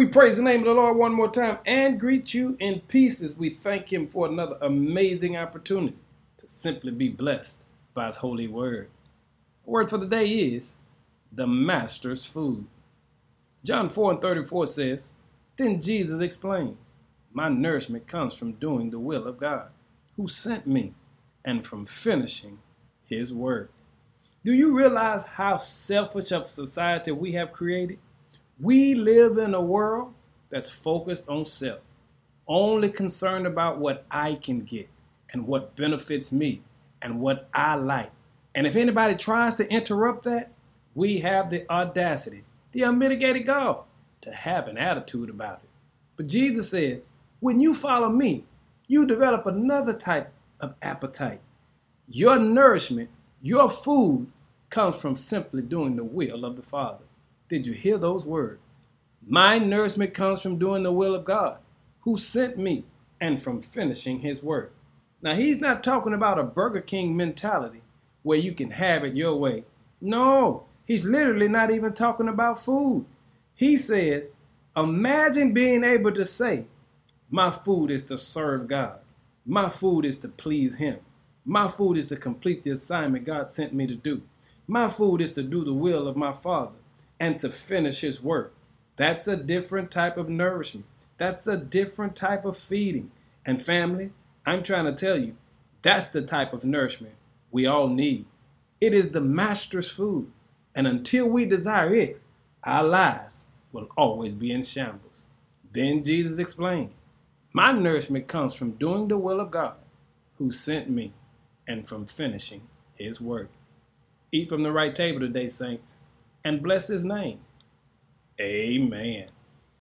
We praise the name of the Lord one more time and greet you in peace as we thank Him for another amazing opportunity to simply be blessed by His holy word. The word for the day is the Master's food. John 4 and 34 says, Then Jesus explained, My nourishment comes from doing the will of God, who sent me, and from finishing His work. Do you realize how selfish of society we have created? We live in a world that's focused on self, only concerned about what I can get and what benefits me and what I like. And if anybody tries to interrupt that, we have the audacity, the unmitigated gall, to have an attitude about it. But Jesus says, when you follow me, you develop another type of appetite. Your nourishment, your food, comes from simply doing the will of the Father. Did you hear those words? My nourishment comes from doing the will of God, who sent me, and from finishing his work. Now, he's not talking about a Burger King mentality where you can have it your way. No, he's literally not even talking about food. He said, Imagine being able to say, My food is to serve God, my food is to please Him, my food is to complete the assignment God sent me to do. My food is to do the will of my Father and to finish His work. That's a different type of nourishment. That's a different type of feeding. And family, I'm trying to tell you, that's the type of nourishment we all need. It is the master's food. And until we desire it, our lives will always be in shambles. Then Jesus explained, My nourishment comes from doing the will of God who sent me and from finishing his work. Eat from the right table today, saints, and bless his name. Amen.